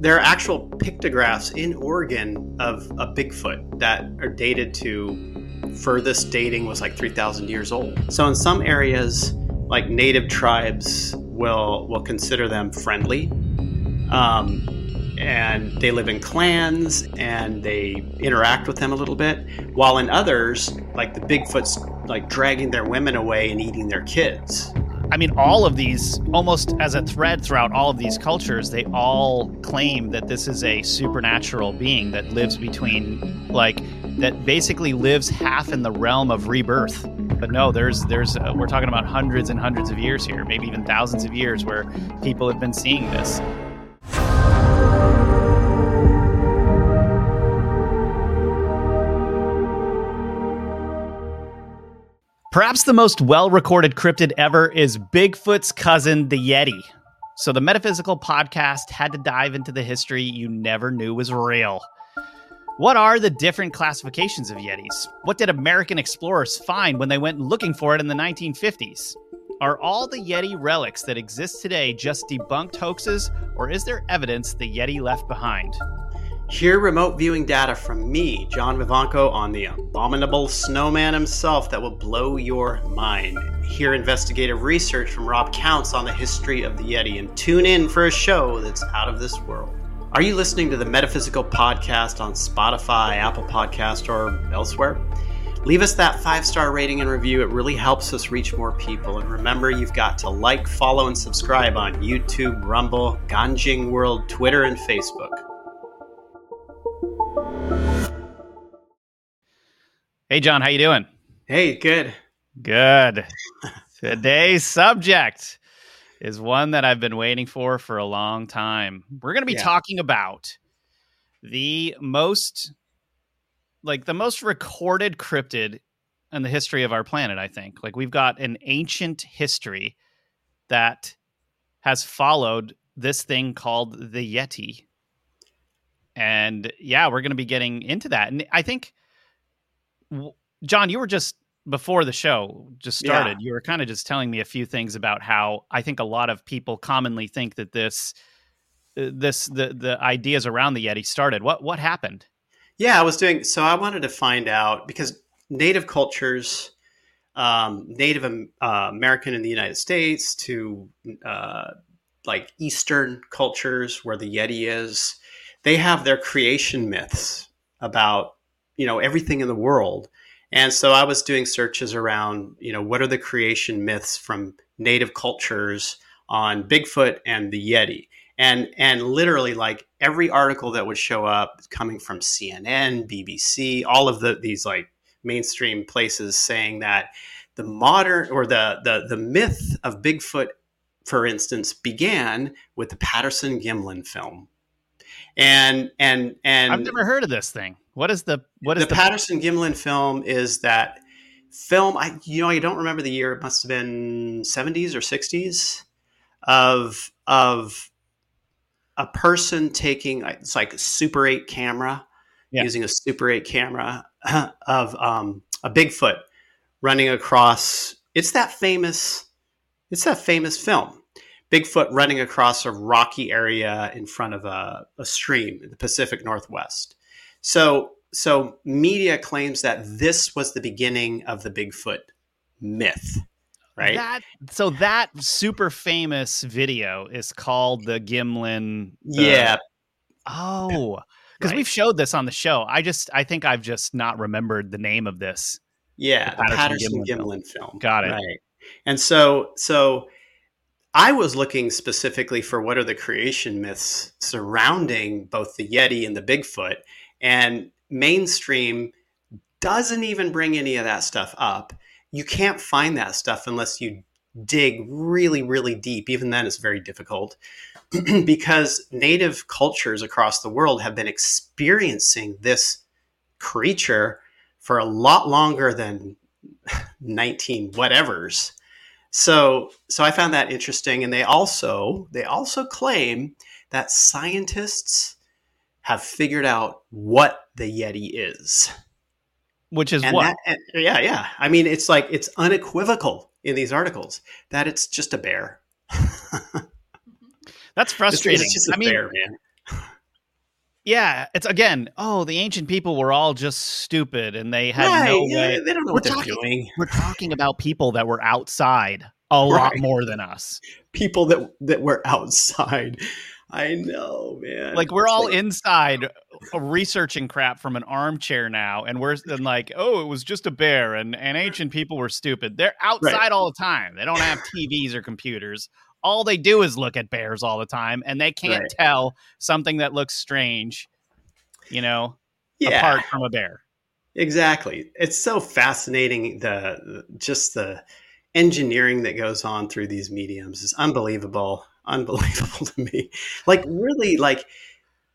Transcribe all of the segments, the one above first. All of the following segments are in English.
there are actual pictographs in Oregon of a Bigfoot that are dated to furthest dating was like 3,000 years old. So in some areas, like native tribes will will consider them friendly. Um, and they live in clans and they interact with them a little bit while in others like the bigfoot's like dragging their women away and eating their kids I mean, all of these, almost as a thread throughout all of these cultures, they all claim that this is a supernatural being that lives between, like, that basically lives half in the realm of rebirth. But no, there's, there's, uh, we're talking about hundreds and hundreds of years here, maybe even thousands of years where people have been seeing this. Perhaps the most well recorded cryptid ever is Bigfoot's cousin, the Yeti. So the Metaphysical Podcast had to dive into the history you never knew was real. What are the different classifications of Yetis? What did American explorers find when they went looking for it in the 1950s? Are all the Yeti relics that exist today just debunked hoaxes, or is there evidence the Yeti left behind? Hear remote viewing data from me, John Vivanco, on the abominable snowman himself that will blow your mind. Hear investigative research from Rob Counts on the history of the Yeti, and tune in for a show that's out of this world. Are you listening to the Metaphysical Podcast on Spotify, Apple Podcast, or elsewhere? Leave us that five star rating and review. It really helps us reach more people. And remember, you've got to like, follow, and subscribe on YouTube, Rumble, Ganjing World, Twitter, and Facebook. Hey, John, how you doing? Hey, good. Good. Today's subject is one that I've been waiting for for a long time. We're going to be Yeah. talking about the most, like the most recorded cryptid in the history of our planet. I think. Like we've got an ancient history that has followed this thing called the Yeti. And yeah, we're going to be getting into that. And I think, John, you were just before the show just Yeah. started, you were kind of just telling me a few things about how I think a lot of people commonly think that this, uh, this the the ideas around the Yeti started. What what happened? Yeah, I was doing so. I wanted to find out because native cultures, um, Native uh, American in the United States to uh, like Eastern cultures where the Yeti is, they have their creation myths about you know everything in the world. And so I was doing searches around, you know, what are the creation myths from native cultures on Bigfoot and the Yeti? And and literally like every article that would show up coming from CNN, BBC, all of the these like mainstream places saying that the modern or the the the myth of Bigfoot, for instance, began with the Patterson Gimlin film. And and and I've never heard of this thing. What is the what is the, the, Patterson Gimlin film is that film. I you know I don't remember the year. It must have been seventies or sixties of of a person taking it's like a Super Eight camera, Yeah. using a Super Eight camera of um, a Bigfoot running across. It's that famous. It's that famous film. Bigfoot running across a rocky area in front of a, a stream in the Pacific Northwest. So, so media claims that this was the beginning of the Bigfoot myth, right? That so that super famous video is called the Gimlin. uh, yeah, Oh, because Right. we've showed this on the show. I just I think I've just not remembered the name of this. yeah, the the Patterson Patterson Gimlin Gimlin, film. Got it. Right. And so, so I was looking specifically for what are the creation myths surrounding both the Yeti and the Bigfoot, and mainstream doesn't even bring any of that stuff up. You can't find that stuff unless you dig really, really deep. Even then, it's very difficult because native cultures across the world have been experiencing this creature for a lot longer than 19 whatevers. So so I found that interesting and they also they also claim that scientists have figured out what the yeti is. Which is And what? that and- yeah, yeah. I mean it's like it's unequivocal in these articles that it's just a bear. That's frustrating. It's just a I mean, bear, man. Yeah, it's again. Oh, the ancient people were all just stupid, and they had Right, no yeah, way. They don't know We're what they're talking- doing. We're talking about people that were outside a lot more than us. People that that were outside. I know, man. Like we're all inside uh, researching crap from an armchair now, and we're and like, oh, it was just a bear, and and ancient people were stupid. They're outside all the time. They don't have TVs or computers. All they do is look at bears all the time, and they can't Right. tell something that looks strange, you know, yeah, apart from a bear. exactly. It's so fascinating. The- just the engineering that goes on through these mediums is unbelievable. Unbelievable to me. Like really, like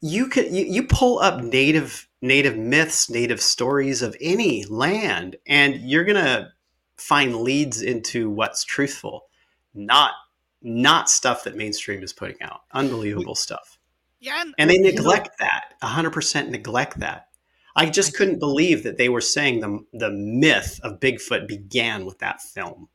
you could you, you pull up native native myths, native stories of any land, and you're gonna find leads into what's truthful, not not stuff that mainstream is putting out. Unbelievable stuff. Yeah, and they you know- neglect that 100% neglect that i just couldn't believe that they were saying the, the myth of bigfoot began with that film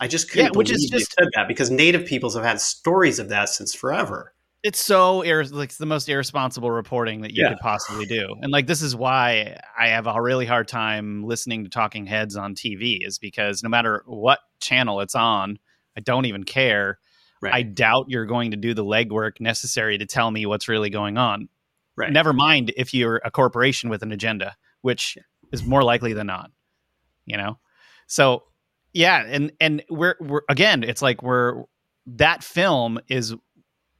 i just couldn't Yeah, which is just- said that because native peoples have had stories of that since forever. It's so ir- like it's the most irresponsible reporting that you Yeah. could possibly do. And like this is why i have a really hard time listening to talking heads on tv is because no matter what channel it's on i don't even care. Right. I doubt you're going to do the legwork necessary to tell me what's really going on. Right. Never mind if you're a corporation with an agenda which is more likely than not you know? So yeah and and we're we're again it's like we're that film is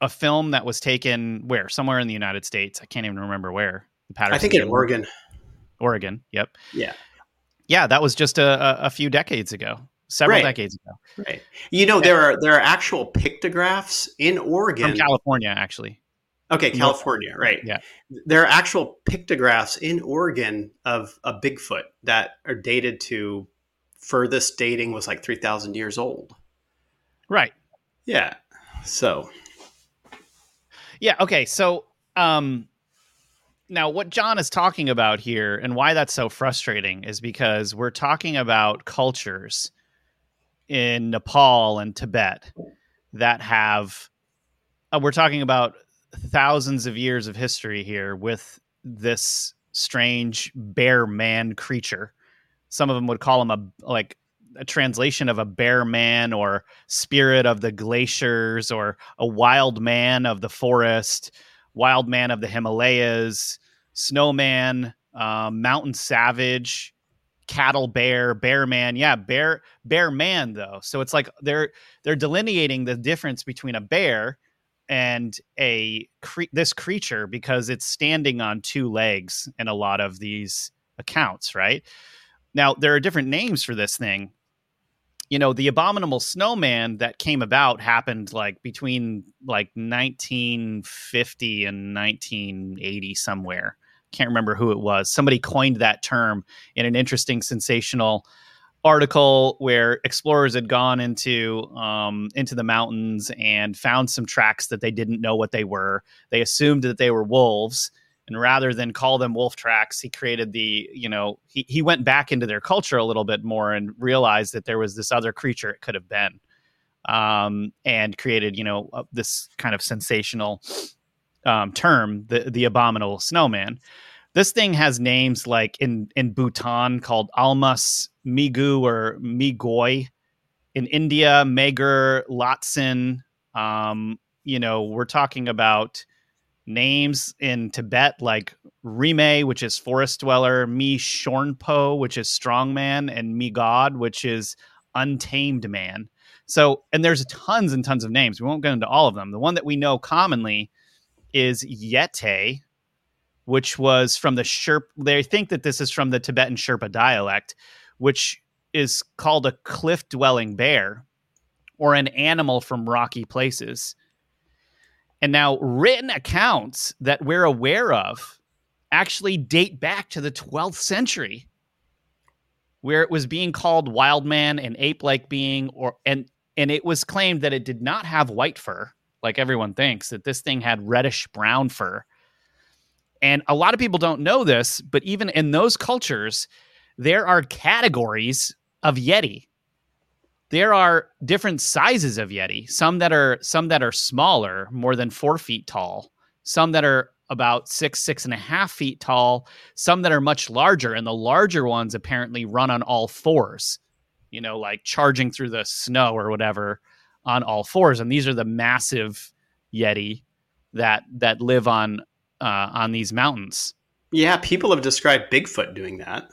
a film that was taken where? Somewhere in the united states. I can't even remember where. The Patterson. i think in oregon. Oregon yep. Yeah. Yeah that was just a, a, few decades ago. Several Right. decades ago. Right. You know there are there are actual pictographs in oregon from california actually. Okay california right. Yeah. there are actual pictographs in oregon of a bigfoot that are dated to furthest dating was like 3000 years old right yeah so Yeah. Okay. So, um, now what John is talking about here and why that's so frustrating is because we're talking about cultures in Nepal and Tibet that have, uh, we're talking about thousands of years of history here with this strange bear man creature. Some of them would call him a, like, a translation of a bear man or spirit of the glaciers or a wild man of the forest, wild man of the Himalayas, snowman, um, mountain savage, cattle bear, bear man. Yeah, bear bear man though. So it's like they're they're delineating the difference between a bear and a cre- this creature because it's standing on two legs in a lot of these accounts, right? Now there are different names for this thing. You know the abominable snowman that came about happened like between like 1950 and 1980 somewhere. Can't remember who it was. Somebody coined that term in an interesting sensational article where explorers had gone into um, into the mountains and found some tracks that they didn't know what they were. They assumed that they were wolves and rather than call them wolf tracks he created the you know he, he went back into their culture a little bit more and realized that there was this other creature it could have been um, and created you know uh, this kind of sensational um, term the the abominable snowman. This thing has names like in in bhutan called almas migu or migoi in india megur latsin um, you know we're talking about names in Tibet like Rime, which is forest dweller, Mi Shornpo, which is strongman, and Mi God, which is untamed man. So, and there's tons and tons of names. We won't get into all of them. The one that we know commonly is Yete, which was from the Sherpa. They think that this is from the Tibetan Sherpa dialect, which is called a cliff dwelling bear or an animal from rocky places. And now, written accounts that we're aware of actually date back to the 12th century, where it was being called wild man, an ape-like being, or and and it was claimed that it did not have white fur, like everyone thinks. That this thing had reddish brown fur. And a lot of people don't know this, but even in those cultures, there are categories of Yeti there are different sizes of yeti some that are some that are smaller more than four feet tall some that are about six, six and a half feet tall, some that are much larger, and the larger ones apparently run on all fours, you know, like charging through the snow or whatever on all fours. And these are the massive Yeti that that live on uh, on these mountains. Yeah, people have described Bigfoot doing that.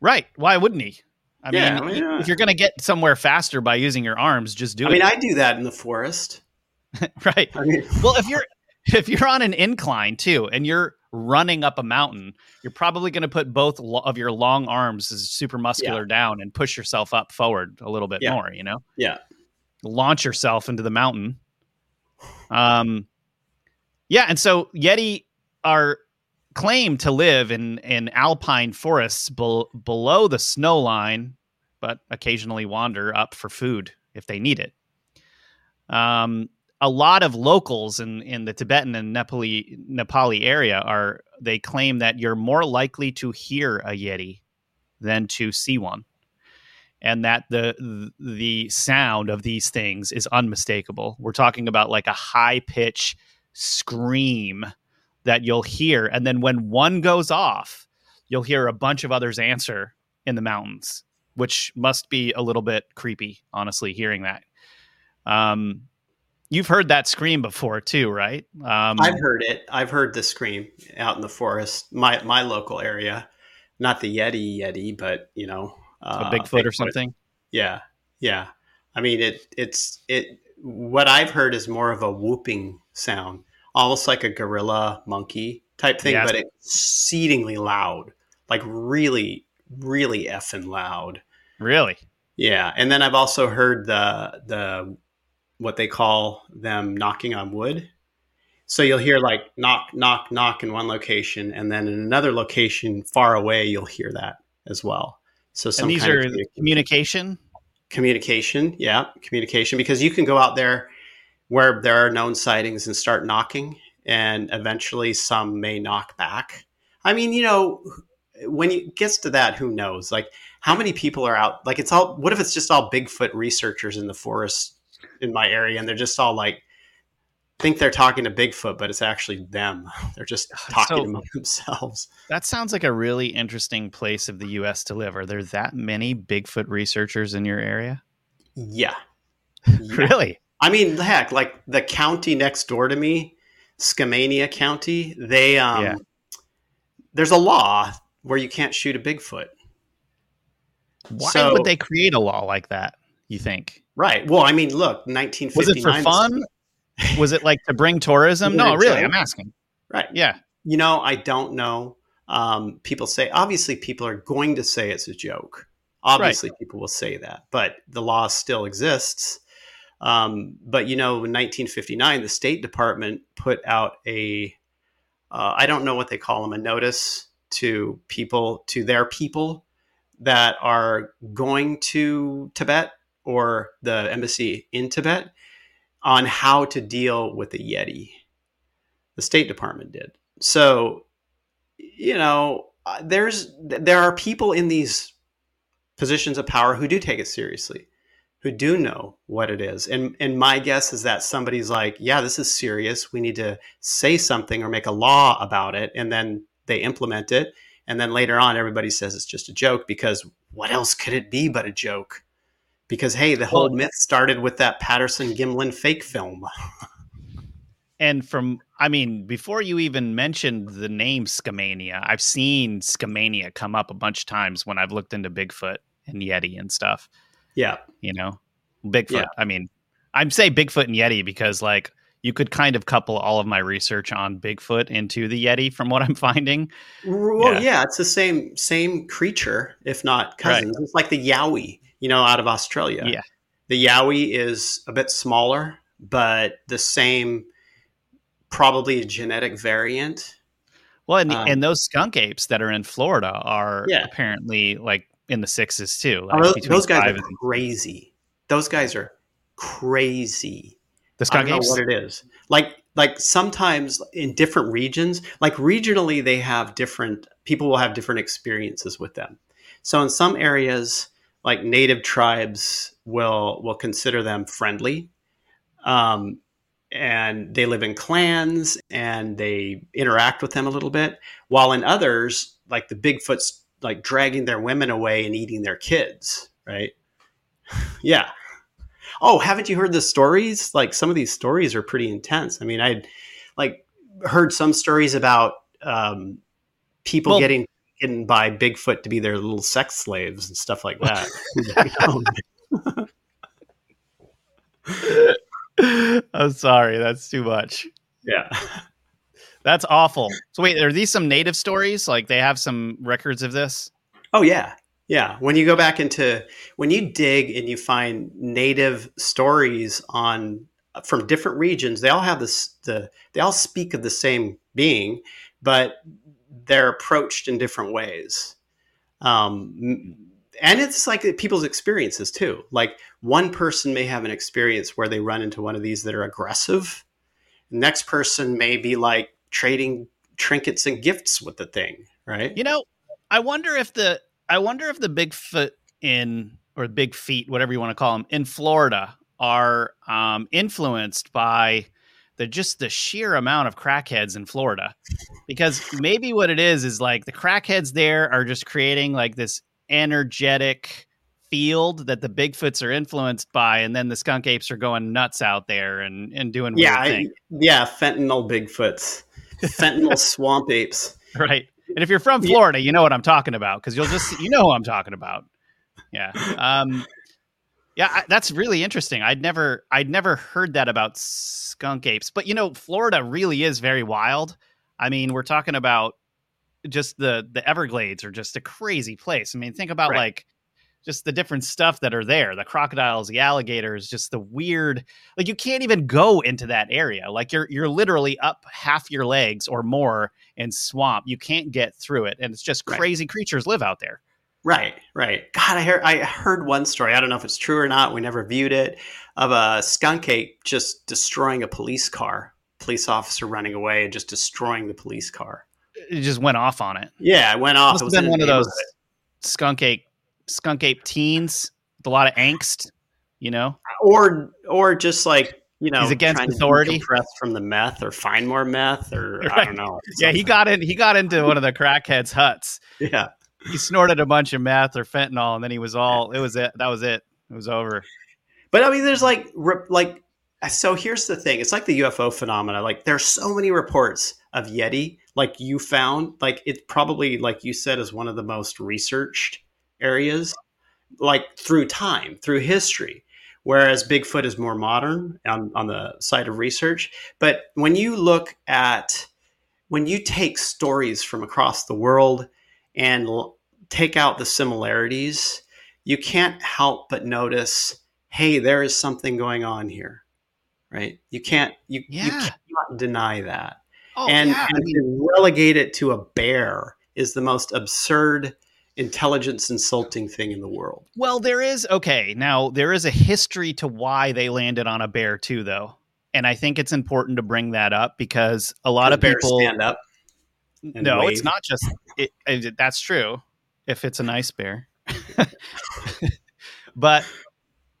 Right. Why wouldn't he? I Yeah, mean, I mean, uh, if you're going to get somewhere faster by using your arms, just do I it. mean, I do that in the forest. right. I mean, Well, if you're if you're on an incline too, and you're running up a mountain, you're probably going to put both lo- of your long arms as super muscular down and push yourself up forward a little bit Yeah. more. You know, yeah. launch yourself into the mountain. Um, yeah, and so Yeti are claimed to live in in alpine forests bel- below the snow line, but occasionally wander up for food if they need it. Um, a lot of locals in in the Tibetan and Nepali Nepali area are they claim that you're more likely to hear a Yeti than to see one. And that the the sound of these things is unmistakable. We're talking about like a high pitch scream that you'll hear, and then when one goes off, you'll hear a bunch of others answer in the mountains, which must be a little bit creepy, honestly, hearing that. Um, you've heard that scream before too, right? Um, I've heard it. I've heard the scream out in the forest, my my local area. Not the Yeti Yeti, but you know, a uh, Bigfoot or something. Yeah, yeah. I mean, it it's it. What I've heard is more of a whooping sound, almost like a gorilla monkey type thing, Yes. but exceedingly loud, like really, really effing loud. Really? Yeah, and then I've also heard the the what they call them knocking on wood. So you'll hear like knock, knock, knock in one location, and then in another location far away, you'll hear that as well. So some and these kind are of communication. communication, yeah, communication, because you can go out there where there are known sightings and start knocking, and eventually some may knock back. I mean, you know, when it gets to that, who knows? Like, how many people are out? Like, it's all. What if it's just all Bigfoot researchers in the forest in my area, and they're just all like think they're talking to Bigfoot, but it's actually them. They're just talking So- among themselves. That sounds like a really interesting place of the U.S. to live. Are there that many Bigfoot researchers in your area? Yeah. Yeah. Really? I mean, heck, like the county next door to me, Skamania County, they um Yeah. there's a law where you can't shoot a Bigfoot. Why So- would they create a law like that? You think? Right. Well, I mean, look, 1959. Was 1959 it for fun? Was it like to bring tourism? No, really. I'm asking. Right. Yeah. You know, I don't know. Um, people say obviously people are going to say it's a joke. Obviously, people will say that, but the law still exists. Um, but you know, in 1959, the State Department put out a uh, I don't know what they call them a notice to people to their people that are going to Tibet or the embassy in Tibet on how to deal with the Yeti. The State Department did. So, you know, uh, there's there are people in these positions of power who do take it seriously, who do know what it is. And and my guess is that somebody's like, yeah, this is serious. We need to say something or make a law about it, and then they implement it. And then later on, everybody says it's just a joke because what else could it be but a joke? Because hey, the whole myth started with that Patterson Gimlin fake film. And from, I mean, before you even mentioned the name Skamania, I've seen Skamania come up a bunch of times when I've looked into Bigfoot and Yeti and stuff. Yeah, You know, Bigfoot. Yeah. I mean, I'm say Bigfoot and Yeti because like you could kind of couple all of my research on Bigfoot into the Yeti from what I'm finding. Well, Yeah. yeah. it's the same same creature, if not cousins. It's like the yowie, you know, out of Australia. Yeah. The yowie is a bit smaller, but the same, probably a genetic variant. Well, and, Um, and those skunk apes that are in Florida are Yeah. apparently like in the sixes too. Oh, Like those, those guys are and- crazy. Those guys are crazy. the I skunk don't know what it is. Like like sometimes in different regions, like regionally they have different people will have different experiences with them. So in some areas, like native tribes will will consider them friendly. Um, and they live in clans and they interact with them a little bit. While in others, like the Bigfoot's like dragging their women away and eating their kids, right? yeah. Oh, haven't you heard the stories? Like some of these stories are pretty intense. I mean, I like heard some stories about um, people well, getting taken by Bigfoot to be their little sex slaves and stuff like that. I'm sorry, that's too much. Yeah. That's awful. So wait, are these some native stories? Like they have some records of this? Oh yeah. Yeah. When you go back into when you dig and you find native stories on from different regions, they all have this the they all speak of the same being, but they're approached in different ways. Um, and it's like people's experiences too. Like one person may have an experience where they run into one of these that are aggressive. Next person may be like trading trinkets and gifts with the thing, right? You know, I wonder if the I wonder if the Bigfoot in or big feet, whatever you want to call them, in Florida are um, influenced by the just the sheer amount of crackheads in Florida. Because maybe what it is is like the crackheads there are just creating like this energetic field that the Bigfoots are influenced by, and then the skunk apes are going nuts out there and, and doing yeah, I, yeah, fentanyl Bigfoots, fentanyl swamp apes, right? And if you're from Florida, you know what I'm talking about because you'll just you know who I'm talking about. Yeah, um, yeah, I, that's really interesting. I'd never I'd never heard that about skunk apes, but you know, Florida really is very wild. I mean, we're talking about just the the Everglades are just a crazy place. I mean, think about right. like just the different stuff that are there the crocodiles the alligators just the weird like you can't even go into that area like you're you're literally up half your legs or more in swamp you can't get through it and it's just crazy right. creatures live out there right right god i heard i heard one story i don't know if it's true or not we never viewed it of a skunk ape just destroying a police car police officer running away and just destroying the police car it just went off on it. Yeah, it went off. Must have been one of those skunk ape skunk ape teens with a lot of angst, you know, or or just like you know, he's against authority, from the meth, or find more meth, or right. I don't know. Yeah, he got in. He got into one of the crackheads' huts. Yeah, he snorted a bunch of meth or fentanyl, and then he was all. It was it. That was it. It was over. But I mean, there's like like so. Here's the thing. It's like the UFO phenomena. Like there's so many reports of Yeti like you found like it probably like you said is one of the most researched areas like through time through history whereas bigfoot is more modern on, on the side of research but when you look at when you take stories from across the world and l- take out the similarities you can't help but notice hey there is something going on here right you can't you, yeah. you cannot deny that Oh, and, yeah. and to relegate it to a bear is the most absurd intelligence insulting thing in the world. Well, there is okay. Now there is a history to why they landed on a bear too, though, and I think it's important to bring that up because a lot of people stand up. No, wave. it's not just it, it, that's true if it's a nice bear, but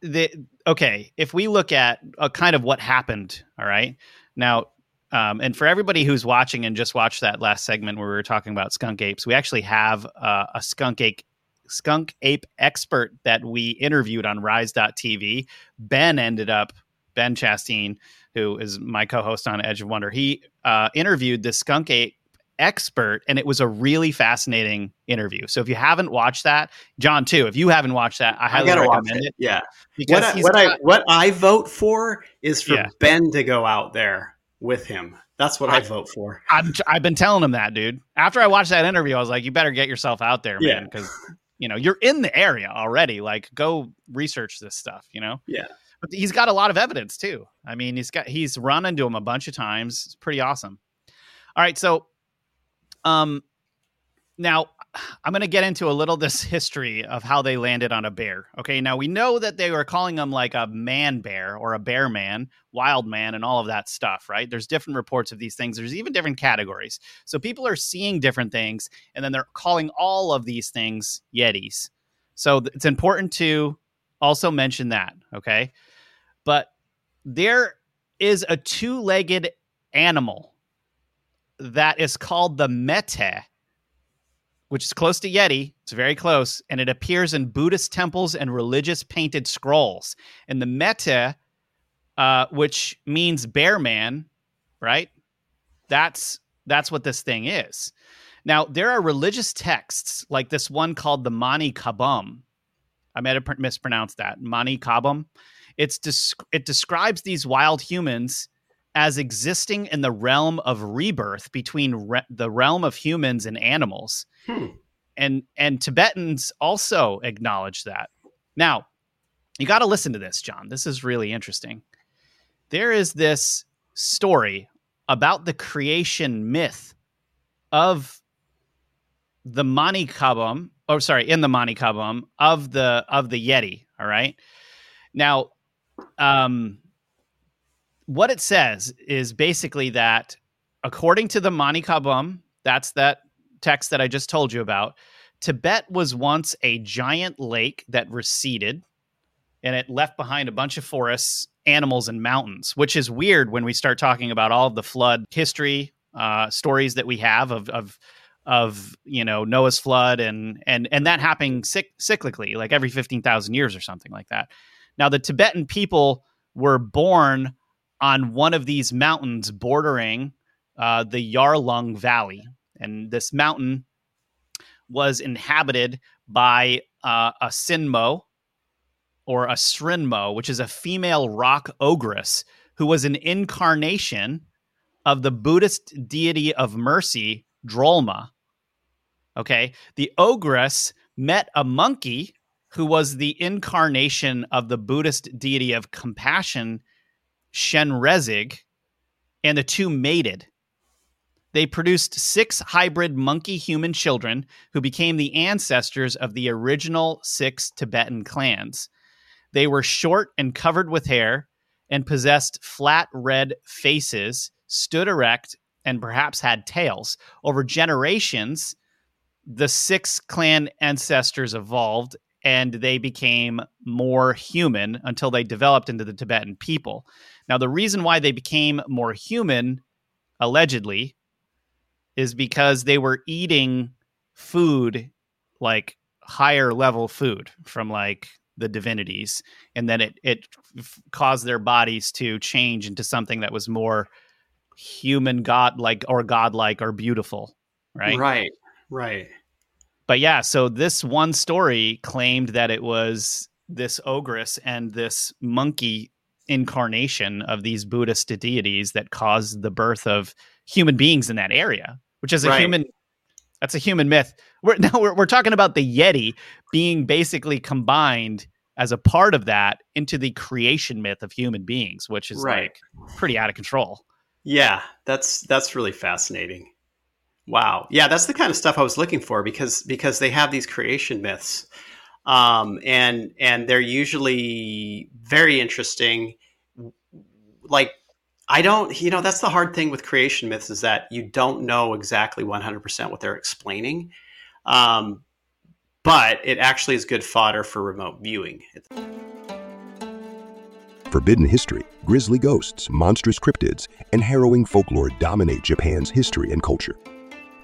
the okay. If we look at a uh, kind of what happened, all right. Now um, and for everybody who's watching and just watched that last segment where we were talking about skunk apes, we actually have uh, a skunk ape skunk ape expert that we interviewed on rise.tv. Ben ended up, Ben Chasteen, who is my co-host on Edge of Wonder, he uh, interviewed the skunk ape expert and it was a really fascinating interview. So if you haven't watched that, John too, if you haven't watched that, I highly I recommend it. it. Yeah. Because what, I, what, got, I, what I vote for is for yeah. Ben to go out there with him. That's what I, I vote for. i have been telling him that, dude. After I watched that interview, I was like, you better get yourself out there, man, because you know you're in the area already. Like, go research this stuff. You know. Yeah. But he's got a lot of evidence too. I mean, he's got he's run into him a bunch of times. It's pretty awesome. All right, so um, now I'm going to get into a little this history of how they landed on a bear. Okay, now we know that they were calling them like a man bear or a bear man, wild man, and all of that stuff, right? There's different reports of these things. There's even different categories. So people are seeing different things, and then they're calling all of these things Yetis. So it's important to also mention that, okay? But there is a two legged animal that is called the Mete, which is close to Yeti. It's very close, and it appears in Buddhist temples and religious painted scrolls. And the Mete, uh, which means bear man, right? That's that's what this thing is. Now there are religious texts like this one called the Mani Kabum. I might have mispronounced that Mani Kabum. It's it describes these wild humans as existing in the realm of rebirth between re- the realm of humans and animals. Hmm. And and Tibetans also acknowledge that. Now, you got to listen to this, John. This is really interesting. There is this story about the creation myth of the Mani Kabum, or sorry, in the Mani Kabum of the of the Yeti. All right. Now, um, what it says is basically that according to the Mani Kabum, that's that text that I just told you about, Tibet was once a giant lake that receded and it left behind a bunch of forests, animals, and mountains, which is weird when we start talking about all of the flood history uh, stories that we have of, of of you know Noah's flood and and and that happening cyclically, like every fifteen thousand years or something like that. Now the Tibetan people were born on one of these mountains bordering uh, the Yarlung Valley. And this mountain was inhabited by uh, a Sinmo or a Srinmo, which is a female rock ogress who was an incarnation of the Buddhist deity of mercy, Drolma. Okay. The ogress met a monkey who was the incarnation of the Buddhist deity of compassion, Chenrezig, and the two mated. They produced six hybrid monkey human children who became the ancestors of the original six Tibetan clans. They were short and covered with hair and possessed flat red faces, stood erect, and perhaps had tails. Over generations, the six clan ancestors evolved and they became more human until they developed into the Tibetan people. Now, the reason why they became more human, allegedly, is because they were eating food like higher level food from like the divinities and then it it f- caused their bodies to change into something that was more human god like or godlike or beautiful right right right but yeah, so this one story claimed that it was this ogress and this monkey incarnation of these Buddhist deities that caused the birth of human beings in that area, which is a right. human. That's a human myth. We're, now we're, we're talking about the Yeti being basically combined as a part of that into the creation myth of human beings, which is right. like pretty out of control. Yeah, that's that's really fascinating. Wow. Yeah, that's the kind of stuff I was looking for because because they have these creation myths. Um, and and they're usually very interesting. Like I don't, you know, that's the hard thing with creation myths is that you don't know exactly 100% what they're explaining. Um, but it actually is good fodder for remote viewing. Forbidden history, grisly ghosts, monstrous cryptids, and harrowing folklore dominate Japan's history and culture.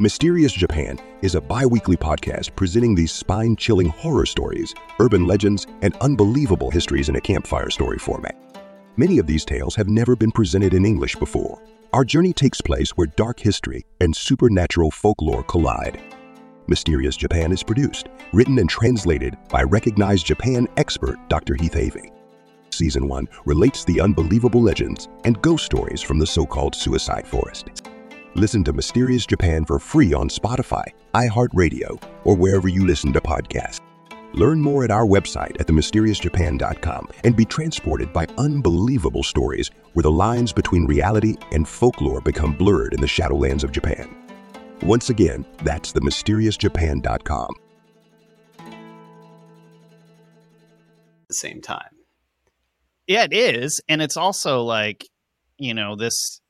Mysterious Japan is a bi weekly podcast presenting these spine chilling horror stories, urban legends, and unbelievable histories in a campfire story format. Many of these tales have never been presented in English before. Our journey takes place where dark history and supernatural folklore collide. Mysterious Japan is produced, written, and translated by recognized Japan expert Dr. Heath Avey. Season 1 relates the unbelievable legends and ghost stories from the so called suicide forest. Listen to Mysterious Japan for free on Spotify, iHeartRadio, or wherever you listen to podcasts. Learn more at our website at themysteriousjapan.com and be transported by unbelievable stories where the lines between reality and folklore become blurred in the shadowlands of Japan. Once again, that's themysteriousjapan.com. At the same time. Yeah, it is. And it's also like, you know, this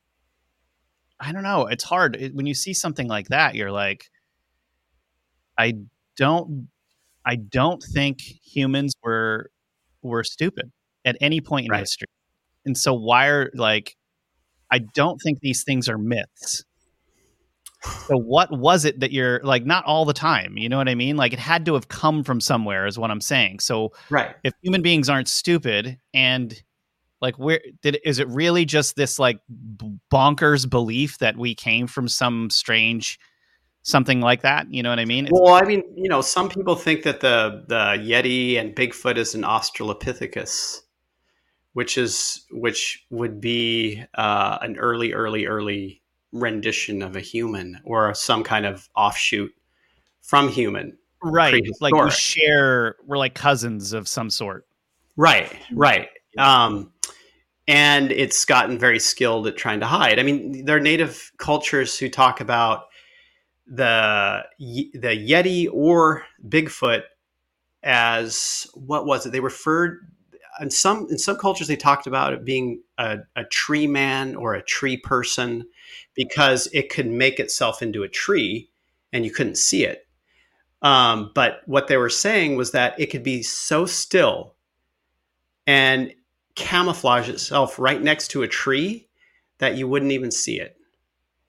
I don't know. It's hard it, when you see something like that. You're like, I don't, I don't think humans were were stupid at any point in right. history. and so why are like I don't think these things are myths. So what was it that you're like not all the time, you know what I mean? Like it had to have come from somewhere is what I'm saying. So right. if human beings aren't stupid and like where did is it really just this like bonkers belief that we came from some strange something like that? You know what i mean? Well i mean you know some people think that the the yeti and bigfoot is an australopithecus which is which would be uh, an early early early rendition of a human or some kind of offshoot from human right. Like we share we're like cousins of some sort. Right right um, and it's gotten very skilled at trying to hide. I mean, there are native cultures who talk about the the Yeti or Bigfoot as what was it? They referred in some in some cultures they talked about it being a, a tree man or a tree person because it could make itself into a tree and you couldn't see it. Um, but what they were saying was that it could be so still and camouflage itself right next to a tree that you wouldn't even see it.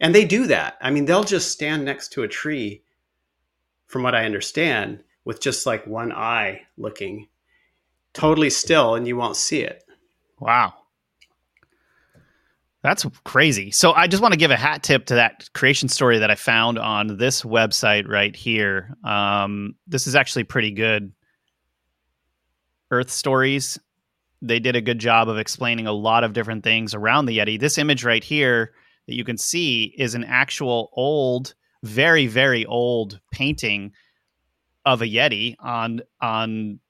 And they do that. I mean, they'll just stand next to a tree, from what I understand, with just like one eye looking totally still and you won't see it. Wow. That's crazy. So I just want to give a hat tip to that creation story that I found on this website right here. Um, this is actually pretty good. Earth Stories they did a good job of explaining a lot of different things around the Yeti. This image right here that you can see is an actual old, very very old painting of a Yeti on on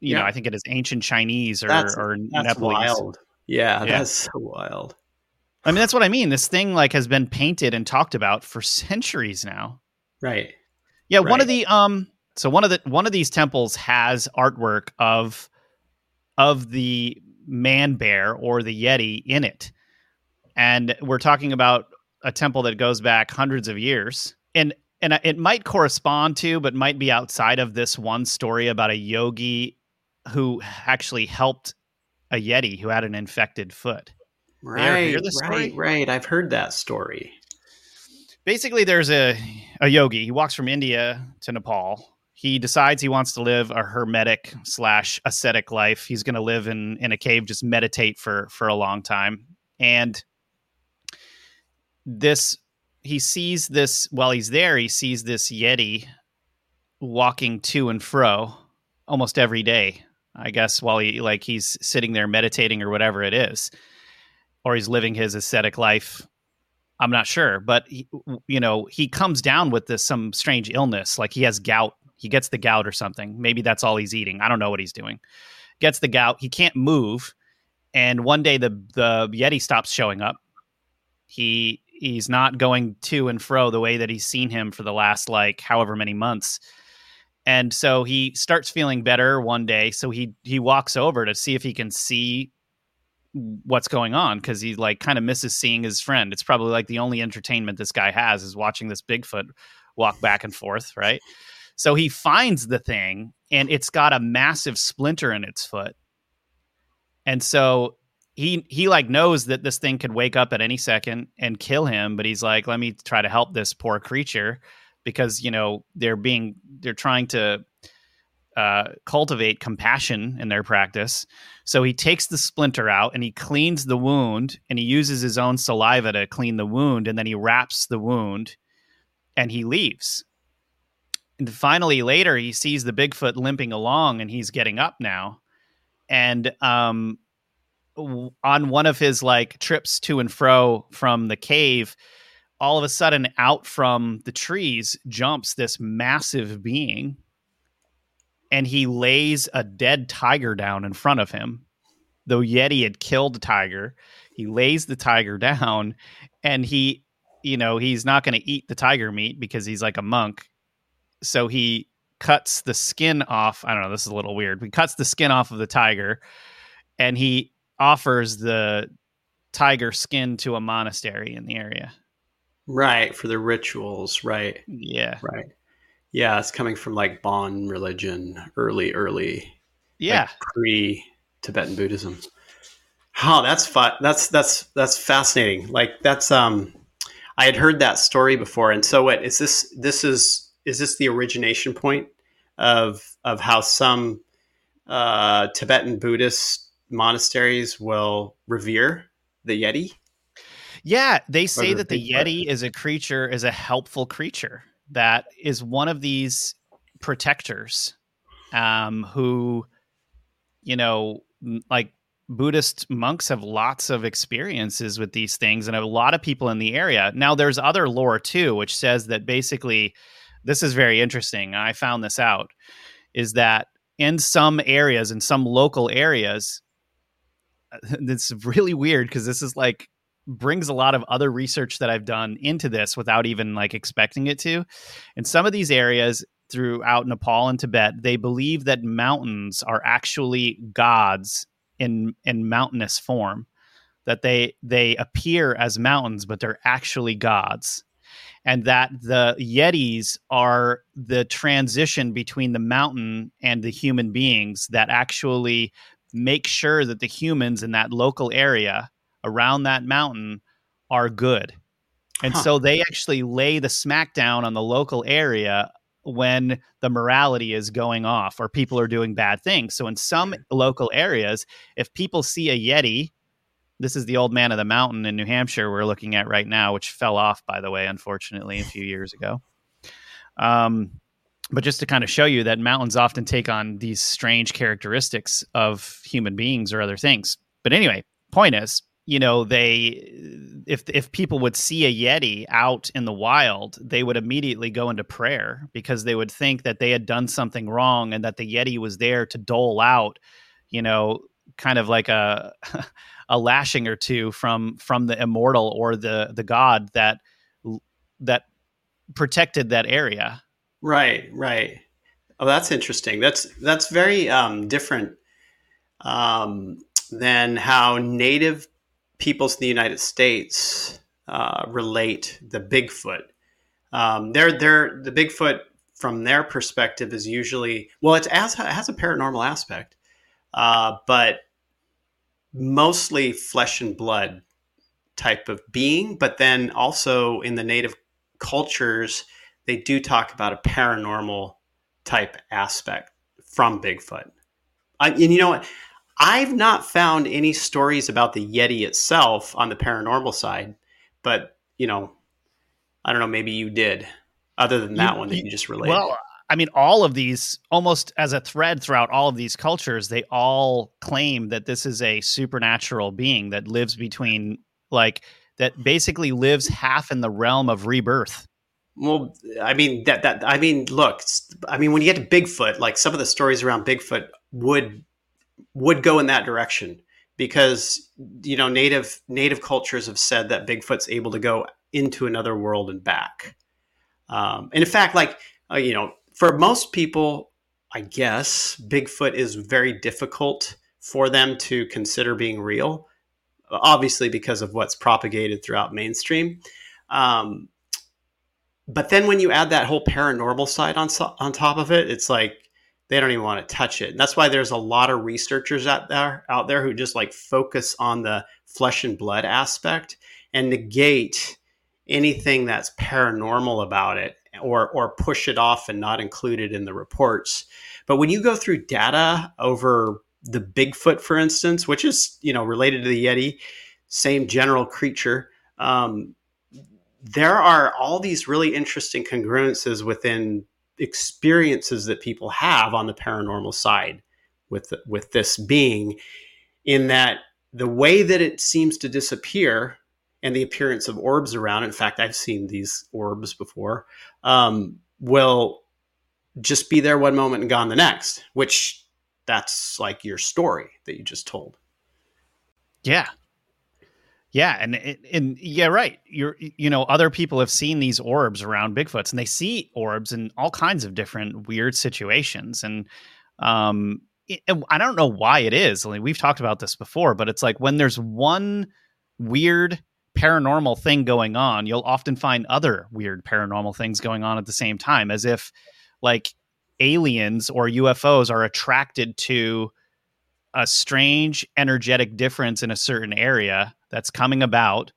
you yeah. know I think it is ancient Chinese or that's, or that's Nepalese. Wild. Yeah, yeah, that's so wild. I mean, that's what I mean. This thing like has been painted and talked about for centuries now. Right. Yeah. Right. One of the um. So one of the one of these temples has artwork of of the man bear or the yeti in it. And we're talking about a temple that goes back hundreds of years. And and it might correspond to but might be outside of this one story about a yogi who actually helped a yeti who had an infected foot. Right right right. I've heard that story. Basically there's a a yogi. He walks from india to nepal he decides he wants to live a hermetic slash ascetic life. He's going to live in in a cave, just meditate for for a long time. And this, he sees this while he's there. He sees this yeti walking to and fro almost every day. I guess while he like he's sitting there meditating or whatever it is, or he's living his ascetic life I'm not sure, but he, you know, he comes down with this some strange illness, like he has gout he gets the gout or something. Maybe that's all he's eating. I don't know what he's doing. Gets the gout. He can't move. And one day the the Yeti stops showing up. He he's not going to and fro the way that he's seen him for the last like however many months. And so he starts feeling better one day. So he he walks over to see if he can see what's going on because he like kind of misses seeing his friend. It's probably like the only entertainment this guy has is watching this Bigfoot walk back and forth, right? So he finds the thing and it's got a massive splinter in its foot. And so he he like knows that this thing could wake up at any second and kill him, but he's like, let me try to help this poor creature because you know they're being they're trying to uh, cultivate compassion in their practice. So he takes the splinter out and he cleans the wound and he uses his own saliva to clean the wound and then he wraps the wound and he leaves. And finally, later, he sees the Bigfoot limping along and he's getting up now. And um, on one of his like trips to and fro from the cave, all of a sudden, out from the trees jumps this massive being. And he lays a dead tiger down in front of him. Though Yeti had killed the tiger, he lays the tiger down and he, you know, he's not going to eat the tiger meat because he's like a monk so he cuts the skin off. I don't know. This is a little weird. He cuts the skin off of the tiger, and he offers the tiger skin to a monastery in the area. Right for the rituals. Right. Yeah. Right. Yeah, it's coming from like Bon religion, early, early. Yeah. Like pre Tibetan Buddhism. Oh, that's fun. That's that's that's fascinating. Like that's um, I had heard that story before, and so what is this? This is is this the origination point of of how some uh, Tibetan Buddhist monasteries will revere the Yeti? Yeah, they say that the Yeti is a creature, is a helpful creature that is one of these protectors um, who, you know, like Buddhist monks have lots of experiences with these things and a lot of people in the area. Now, there's other lore too, which says that basically, this is very interesting. I found this out is that in some areas, in some local areas, it's really weird because this is like brings a lot of other research that I've done into this without even like expecting it to. In some of these areas throughout Nepal and Tibet, they believe that mountains are actually gods in in mountainous form. That they they appear as mountains, but they're actually gods. And that the Yetis are the transition between the mountain and the human beings that actually make sure that the humans in that local area around that mountain are good. And huh. so they actually lay the smackdown on the local area when the morality is going off or people are doing bad things. So in some local areas, if people see a Yeti, this is the old man of the mountain in New Hampshire we're looking at right now, which fell off, by the way, unfortunately, a few years ago. Um, but just to kind of show you that mountains often take on these strange characteristics of human beings or other things. But anyway, point is, you know they if if people would see a yeti out in the wild they would immediately go into prayer because they would think that they had done something wrong and that the yeti was there to dole out you know kind of like a a lashing or two from from the immortal or the the god that that protected that area. Right right. Oh that's interesting. That's that's very um different um than how native peoples in the United States uh, relate the Bigfoot. Um, they're, they're, the Bigfoot, from their perspective, is usually well, it's as, it has a paranormal aspect, uh, but mostly flesh and blood type of being. But then also in the native cultures, they do talk about a paranormal type aspect from Bigfoot. I, and you know what? I've not found any stories about the Yeti itself on the paranormal side, but you know, I don't know, maybe you did, other than that you, one that you just related. Well, I mean, all of these, almost as a thread throughout all of these cultures, they all claim that this is a supernatural being that lives between, like, that basically lives half in the realm of rebirth. Well, I mean that that I mean, look, I mean when you get to Bigfoot, like some of the stories around Bigfoot would would go in that direction because you know native native cultures have said that Bigfoot's able to go into another world and back. Um, and in fact, like uh, you know, for most people, I guess Bigfoot is very difficult for them to consider being real. Obviously, because of what's propagated throughout mainstream. Um, but then when you add that whole paranormal side on on top of it, it's like they don't even want to touch it. And that's why there's a lot of researchers out there out there who just like focus on the flesh and blood aspect and negate anything that's paranormal about it or or push it off and not include it in the reports. But when you go through data over the Bigfoot, for instance, which is you know related to the Yeti, same general creature, um, there are all these really interesting congruences within experiences that people have on the paranormal side with with this being in that the way that it seems to disappear and the appearance of orbs around in fact i've seen these orbs before um, will just be there one moment and gone the next which that's like your story that you just told yeah yeah, and and yeah, right. You're you know other people have seen these orbs around Bigfoots, and they see orbs in all kinds of different weird situations, and um, it, I don't know why it is. I mean, we've talked about this before, but it's like when there's one weird paranormal thing going on, you'll often find other weird paranormal things going on at the same time, as if like aliens or UFOs are attracted to a strange energetic difference in a certain area that's coming about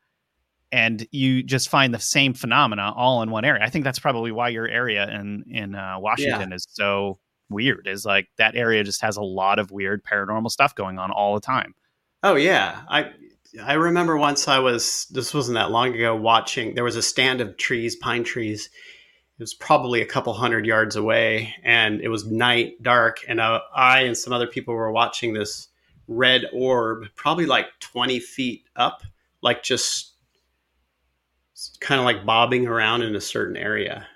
and you just find the same phenomena all in one area. I think that's probably why your area in in uh, Washington yeah. is so weird. Is like that area just has a lot of weird paranormal stuff going on all the time. Oh yeah, I I remember once I was this wasn't that long ago watching. There was a stand of trees, pine trees. It was probably a couple hundred yards away, and it was night, dark, and uh, I and some other people were watching this red orb, probably like twenty feet up, like just kind of like bobbing around in a certain area.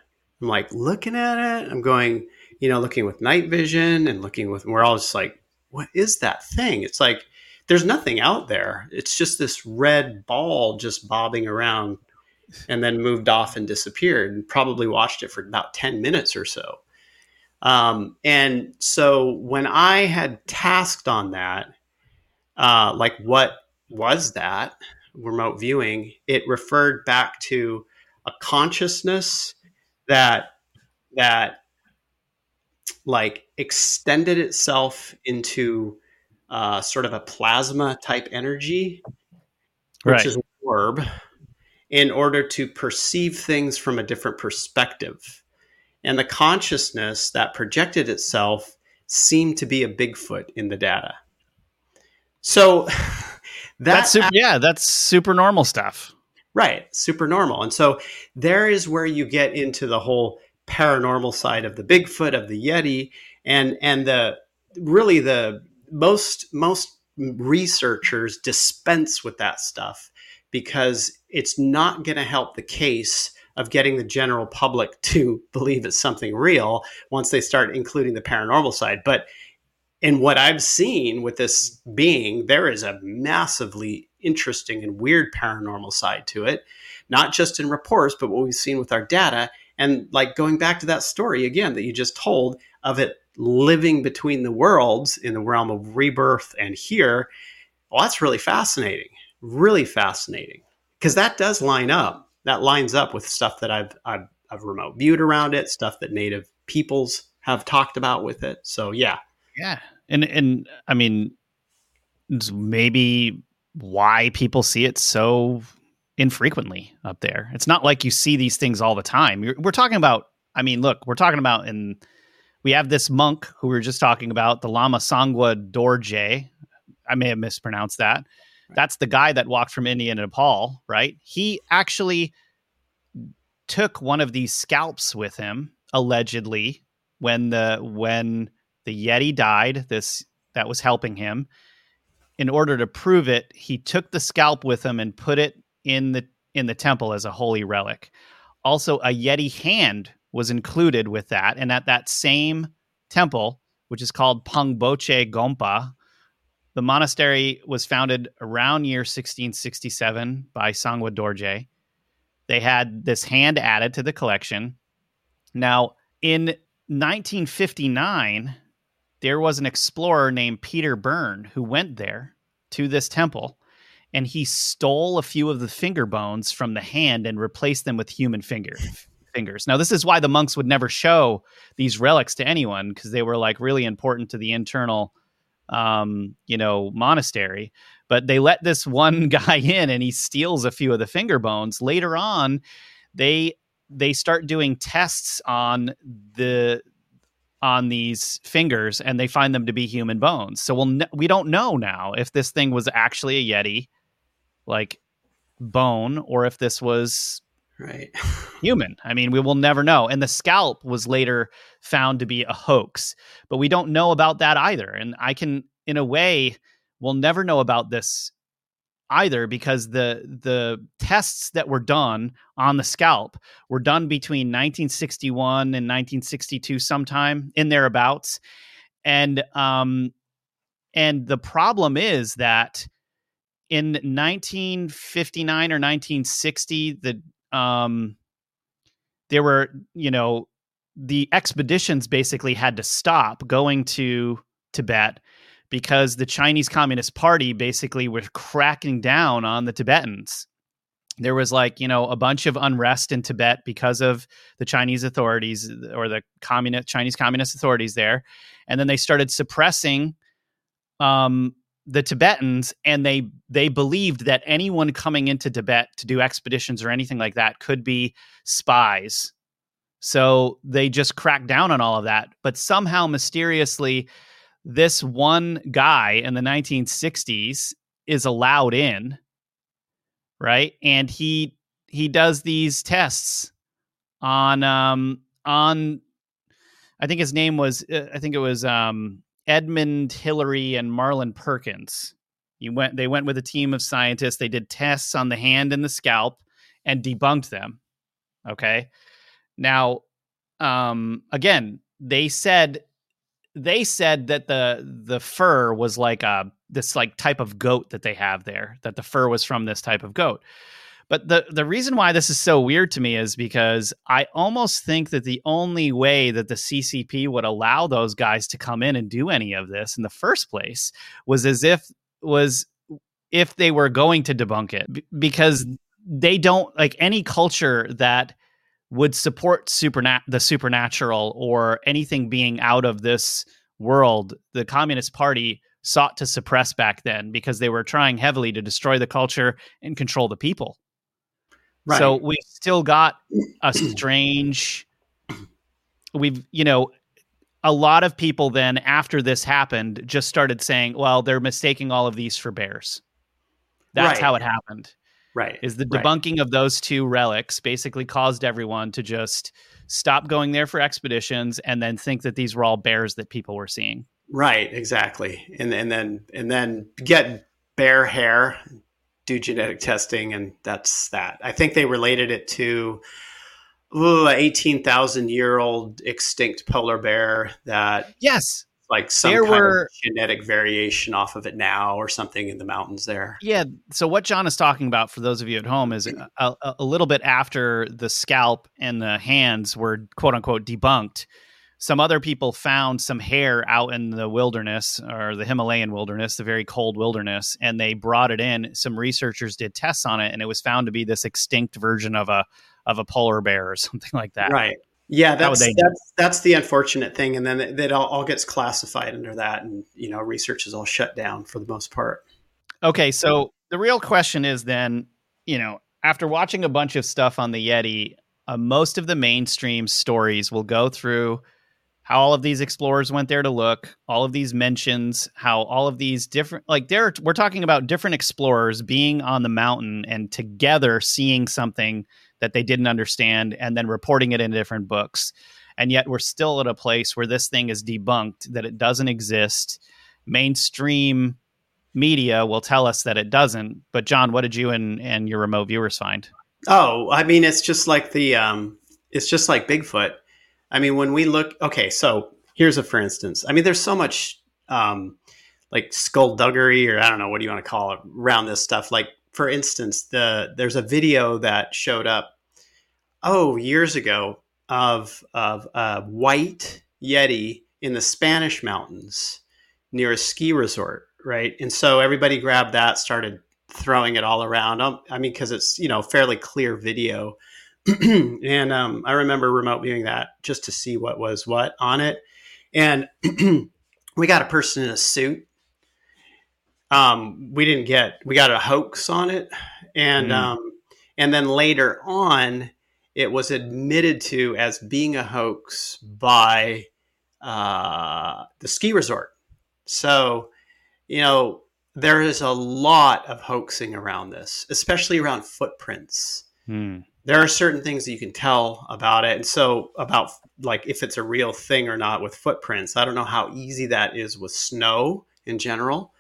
I'm like looking at it. I'm going, you know, looking with night vision and looking with, we're all just like, what is that thing? It's like, there's nothing out there. It's just this red ball just bobbing around and then moved off and disappeared and probably watched it for about 10 minutes or so. Um, and so when I had tasked on that, uh, like what was that? remote viewing, it referred back to a consciousness that that like extended itself into uh, sort of a plasma type energy, which right. is an orb, in order to perceive things from a different perspective. And the consciousness that projected itself seemed to be a Bigfoot in the data. So That that's super, yeah, that's super normal stuff. Right, super normal. And so there is where you get into the whole paranormal side of the Bigfoot, of the Yeti, and and the really the most most researchers dispense with that stuff because it's not going to help the case of getting the general public to believe it's something real once they start including the paranormal side. But in what I've seen with this being, there is a massively interesting and weird paranormal side to it, not just in reports, but what we've seen with our data. And like going back to that story again that you just told of it living between the worlds in the realm of rebirth and here, well, that's really fascinating. Really fascinating. Because that does line up. That lines up with stuff that I've, I've, I've remote viewed around it, stuff that native peoples have talked about with it. So, yeah. Yeah and and I mean, maybe why people see it so infrequently up there. It's not like you see these things all the time. we're talking about. I mean, look, we're talking about in. We have this monk who we were just talking about, the Lama Sangwa Dorje. I may have mispronounced that. That's the guy that walked from India to Nepal, right? He actually took one of these scalps with him, allegedly, when the when the Yeti died. This that was helping him. In order to prove it, he took the scalp with him and put it in the in the temple as a holy relic. Also, a Yeti hand was included with that, and at that same temple, which is called Pangboche Gompa, the monastery was founded around year 1667 by Sangwa Dorje. They had this hand added to the collection. Now, in 1959, there was an explorer named Peter Byrne who went there to this temple and he stole a few of the finger bones from the hand and replaced them with human finger fingers. Now this is why the monks would never show these relics to anyone because they were like really important to the internal um, you know, monastery. But they let this one guy in and he steals a few of the finger bones. Later on, they they start doing tests on the on these fingers and they find them to be human bones. So we'll we don't know now if this thing was actually a yeti like bone or if this was right human. I mean, we will never know. And the scalp was later found to be a hoax, but we don't know about that either. And I can in a way we'll never know about this either because the the tests that were done on the scalp were done between 1961 and 1962 sometime in thereabouts and um and the problem is that in 1959 or 1960 the um there were you know the expeditions basically had to stop going to Tibet because the Chinese Communist Party basically was cracking down on the Tibetans. There was like, you know, a bunch of unrest in Tibet because of the Chinese authorities or the communist Chinese communist authorities there. And then they started suppressing um, the Tibetans, and they they believed that anyone coming into Tibet to do expeditions or anything like that could be spies. So they just cracked down on all of that. But somehow, mysteriously, this one guy in the 1960s is allowed in, right? And he he does these tests on um on I think his name was uh, I think it was um Edmund Hillary and Marlin Perkins. You went they went with a team of scientists. They did tests on the hand and the scalp and debunked them. Okay? Now um again, they said they said that the the fur was like a this like type of goat that they have there that the fur was from this type of goat but the the reason why this is so weird to me is because I almost think that the only way that the CCP would allow those guys to come in and do any of this in the first place was as if was if they were going to debunk it because mm-hmm. they don't like any culture that would support supernat the supernatural or anything being out of this world the communist party sought to suppress back then because they were trying heavily to destroy the culture and control the people Right. So we've still got a strange. We've you know a lot of people then after this happened just started saying, well, they're mistaking all of these for bears. That's right. how it happened. Right. Is the debunking right. of those two relics basically caused everyone to just stop going there for expeditions and then think that these were all bears that people were seeing. Right, exactly. And and then and then get bear hair do genetic testing, and that's that. I think they related it to ooh, 18,000 year old extinct polar bear that yes like some there kind were, of genetic variation off of it now or something in the mountains there. Yeah. So what John is talking about for those of you at home is a, a, little bit after the scalp and the hands were quote unquote debunked some other people found some hair out in the wilderness or the Himalayan wilderness, the very cold wilderness, and they brought it in. Some researchers did tests on it, and it was found to be this extinct version of a of a polar bear or something like that. Right. Yeah, that's that's, that's the unfortunate thing, and then it, it all, all gets classified under that, and you know, research is all shut down for the most part. Okay, so the real question is then, you know, after watching a bunch of stuff on the Yeti, uh, most of the mainstream stories will go through how all of these explorers went there to look, all of these mentions, how all of these different like there we're talking about different explorers being on the mountain and together seeing something that they didn't understand and then reporting it in different books. And yet we're still at a place where this thing is debunked that it doesn't exist. Mainstream media will tell us that it doesn't. But John, what did you and, and your remote viewers find? Oh, I mean, it's just like the um, it's just like Bigfoot I mean, when we look, okay, so here's a for instance. I mean, there's so much um, like skullduggery, or I don't know what do you want to call it, around this stuff. Like, for instance, the there's a video that showed up oh years ago of of a white yeti in the Spanish mountains near a ski resort, right? And so everybody grabbed that, started throwing it all around. Um, I mean, because it's you know fairly clear video and um, I remember remote viewing that just to see what was what on it. And we got a person in a suit. Um, we didn't get we got a hoax on it, and mm. um, and then later on, it was admitted to as being a hoax by uh, the ski resort. So, you know, there is a lot of hoaxing around this, especially around footprints. Mm there are certain things that you can tell about it. And so about like if it's a real thing or not with footprints i don't know how easy that is with snow in general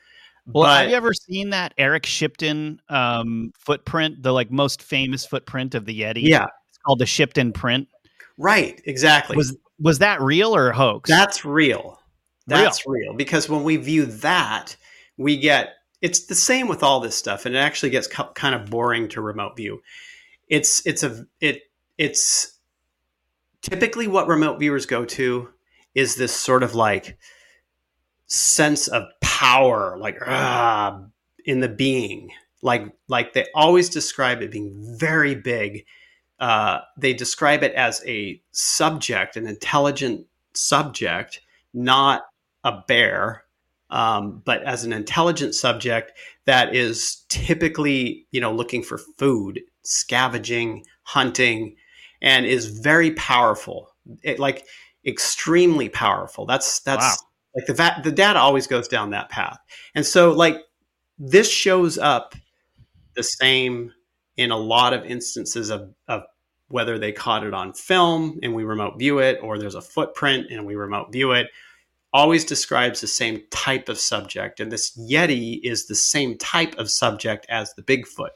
well but, have you ever seen that eric shipton um, footprint the like most famous footprint of the yeti? Yeah. It's called the shipton print. Right exactly. Was was that real or hoax? That's real. That's real. real because when we view that we get it's the same with all this stuff and it actually gets kind of boring to remote view it's it's a it it's typically what remote viewers go to is this sort of like sense of power like ah, in the being. Like like they always describe it being very big. Uh, they describe it as a subject an intelligent subject not a bear um, but as an intelligent subject that is typically, you know, looking for food, scavenging, hunting, and is very powerful. It, like extremely powerful. That's that's wow. like the va- the data always goes down that path. And so like this shows up the same in a lot of instances of, of whether they caught it on film and we remote view it or there's a footprint and we remote view it always describes the same type of subject and this yeti is the same type of subject as the bigfoot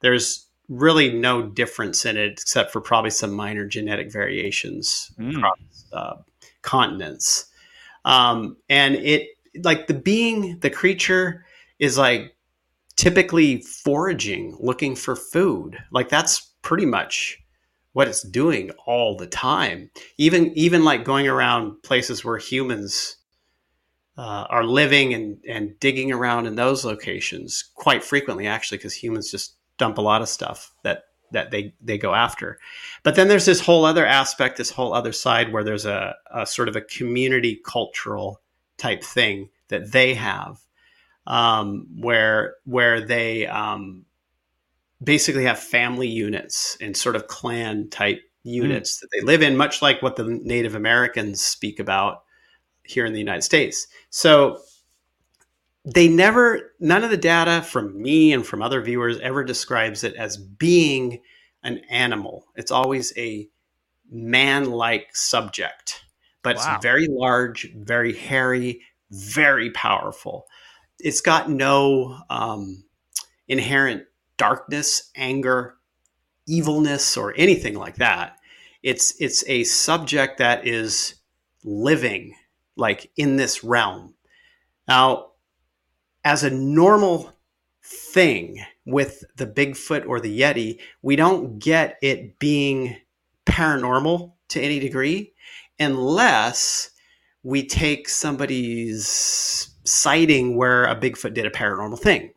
there's really no difference in it except for probably some minor genetic variations mm. across uh, continents. Um, and it, like the being, the creature is like typically foraging, looking for food. Like that's pretty much what it's doing all the time. Even, even like going around places where humans uh, are living and, and digging around in those locations quite frequently, actually, because humans just dump a lot of stuff that that they they go after. But then there's this whole other aspect, this whole other side where there's a, a sort of a community cultural type thing that they have, um, where where they um, basically have family units and sort of clan type units mm. that they live in, much like what the Native Americans speak about here in the United States. So they never none of the data from me and from other viewers ever describes it as being an animal. It's always a man-like subject but wow. it's very large very hairy very powerful. It's got no um, inherent darkness anger evilness or anything like that. It's it's a subject that is living like in this realm. Now as a normal thing with the Bigfoot or the Yeti, we don't get it being paranormal to any degree unless we take somebody's sighting where a Bigfoot did a paranormal thing.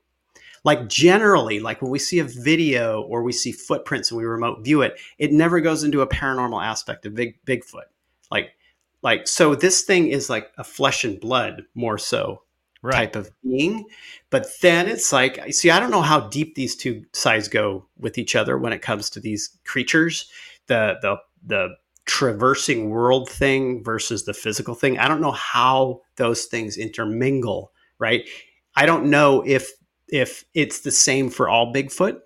Like generally, like when we see a video or we see footprints and we remote view it, it never goes into a paranormal aspect of big Bigfoot. Like like so this thing is like a flesh and blood more so right. type of being. But then it's like, see, I don't know how deep these two sides go with each other when it comes to these creatures. The the the traversing world thing versus the physical thing. I don't know how those things intermingle, right? I don't know if if it's the same for all Bigfoot.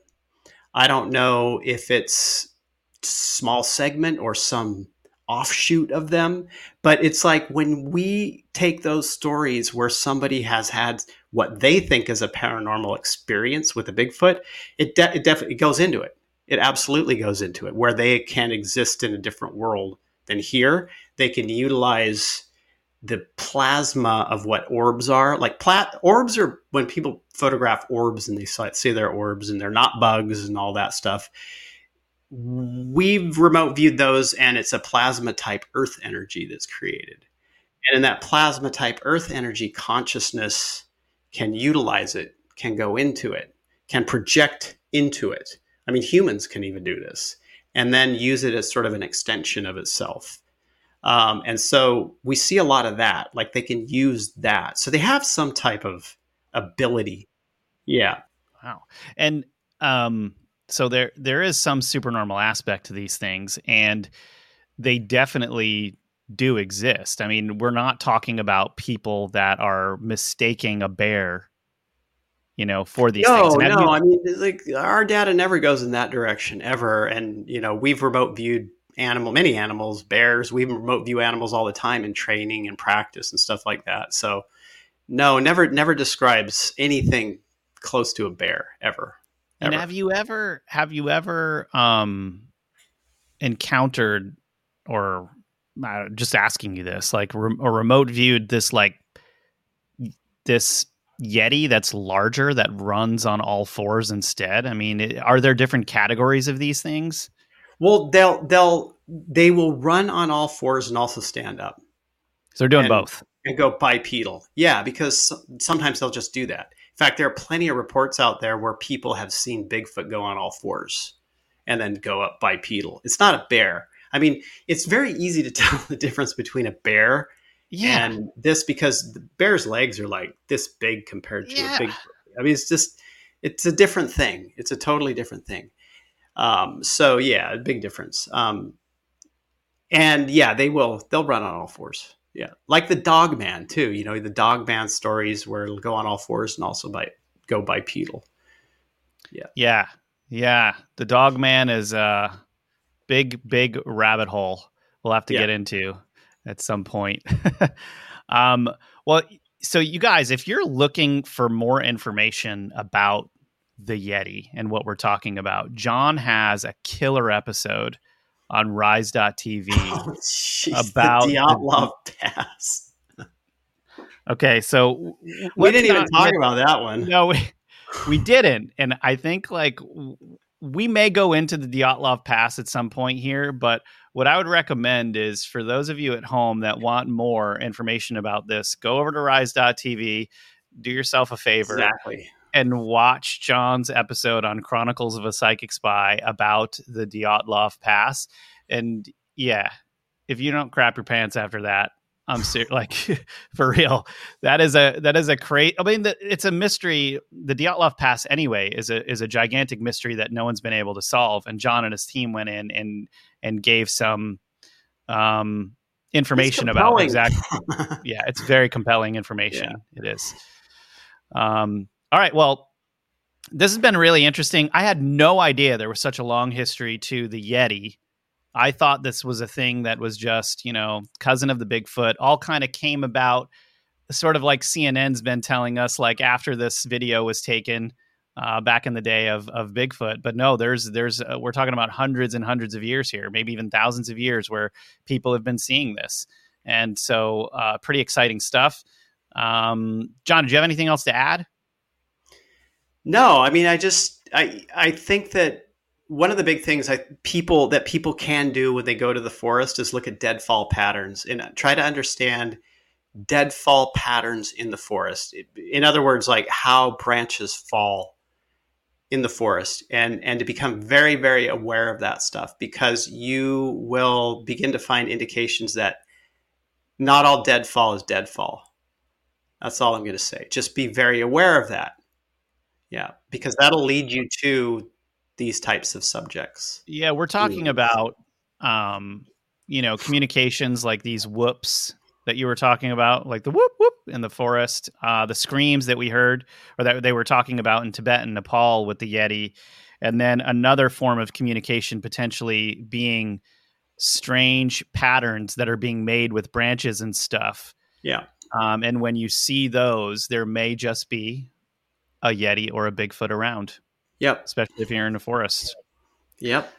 I don't know if it's small segment or some offshoot of them. But it's like when we take those stories where somebody has had what they think is a paranormal experience with a Bigfoot, it, de- it definitely goes into it. It absolutely goes into it where they can exist in a different world than here. They can utilize the plasma of what orbs are. Like plat- orbs are when people photograph orbs and they say they're orbs and they're not bugs and all that stuff we've remote viewed those and it's a plasma type earth energy that's created. And in that plasma type earth energy consciousness can utilize it can go into it can project into it. I mean humans can even do this and then use it as sort of an extension of itself. Um, and so we see a lot of that like they can use that. So they have some type of ability. Yeah. Wow. And um so there there is some supernormal aspect to these things and they definitely do exist. I mean, we're not talking about people that are mistaking a bear, you know, for these no, things. No, no. I mean, like our data never goes in that direction ever. And you know, we've remote viewed animal, many animals, bears. We remote view animals all the time in training and practice and stuff like that. So, no, never, never describes anything close to a bear ever. And have you ever have you ever um encountered or uh, just asking you this like re- or remote viewed this like this yeti that's larger that runs on all fours instead? I mean it, are there different categories of these things? Well they'll they'll they will run on all fours and also stand up. So they're doing and, both. and go bipedal. Yeah because sometimes they'll just do that in fact, there are plenty of reports out there where people have seen Bigfoot go on all fours and then go up bipedal. It's not a bear. I mean, it's very easy to tell the difference between a bear Yeah. And this because the bear's legs are like this big compared to Yeah. a big. I mean, it's just it's a different thing. It's a totally different thing. Um, so yeah, a big difference. Um, and yeah, they will. They'll run on all fours. Yeah, like the dog man too. You know, the dog man stories where it'll go on all fours and also by go bipedal. Yeah. Yeah. Yeah. The dog man is a big, big rabbit hole we'll have to Yeah. get into at some point. um, well, so you guys, if you're looking for more information about the Yeti and what we're talking about, John has a killer episode on rise.tv. Oh, jeez, About the the- Pass. Okay, so We didn't even talk about that one. No, we, we didn't. And I think like we may go into the Dyatlov Pass at some point here, but what I would recommend is for those of you at home that want more information about this, go over to rise.tv, do yourself a favor Exactly. And watch John's episode on Chronicles of a Psychic Spy about the Dyatlov Pass. And yeah, if you don't crap your pants after that, I'm serious. like for real. That is a that is a great. I mean, the, it's a mystery. The Dyatlov Pass anyway is a is a gigantic mystery that no one's been able to solve. And John and his team went in and and gave some um information about exactly yeah, it's very compelling information. It is. Um, all right. Well, this has been really interesting. I had no idea there was such a long history to the Yeti. I thought this was a thing that was just, you know, cousin of the Bigfoot, all kind of came about sort of like CNN's been telling us, like after this video was taken uh, back in the day of, of Bigfoot. But no, there's, there's, uh, we're talking about hundreds and hundreds of years here, maybe even thousands of years where people have been seeing this. And so, uh, pretty exciting stuff. Um, John, do you have anything else to add? No, I mean, I just I I think that one of the big things I people that people can do when they go to the forest is look at deadfall patterns and try to understand deadfall patterns in the forest. In other words, like how branches fall in the forest and and to become very very aware of that stuff because you will begin to find indications that not all deadfall is deadfall. That's all I'm going to say. Just be very aware of that. Yeah, because that'll lead you to these types of subjects. Yeah, we're talking Ooh. about um, you know, communications like these whoops that you were talking about, like the whoop whoop in the forest, uh, the screams that we heard or that they were talking about in Tibet and Nepal with the Yeti, and then another form of communication potentially being strange patterns that are being made with branches and stuff. Yeah. Um, and when you see those, there may just be a Yeti or a Bigfoot around, Yep. especially if you're in the forest. Yep.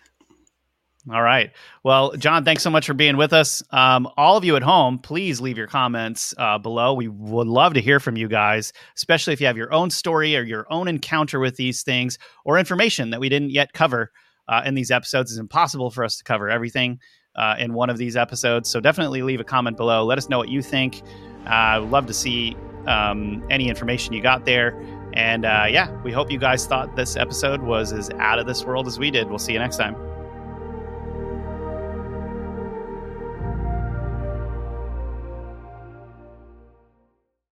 All right. Well, John, thanks so much for being with us. Um, all of you at home, please leave your comments uh, below. We would love to hear from you guys, especially if you have your own story or your own encounter with these things or information that we didn't yet cover uh, in these episodes. It's impossible for us to cover everything uh, in one of these episodes. So definitely leave a comment below. Let us know what you think. Uh, I would love to see um, any information you got there. And uh, yeah, we hope you guys thought this episode was as out of this world as we did. We'll see you next time.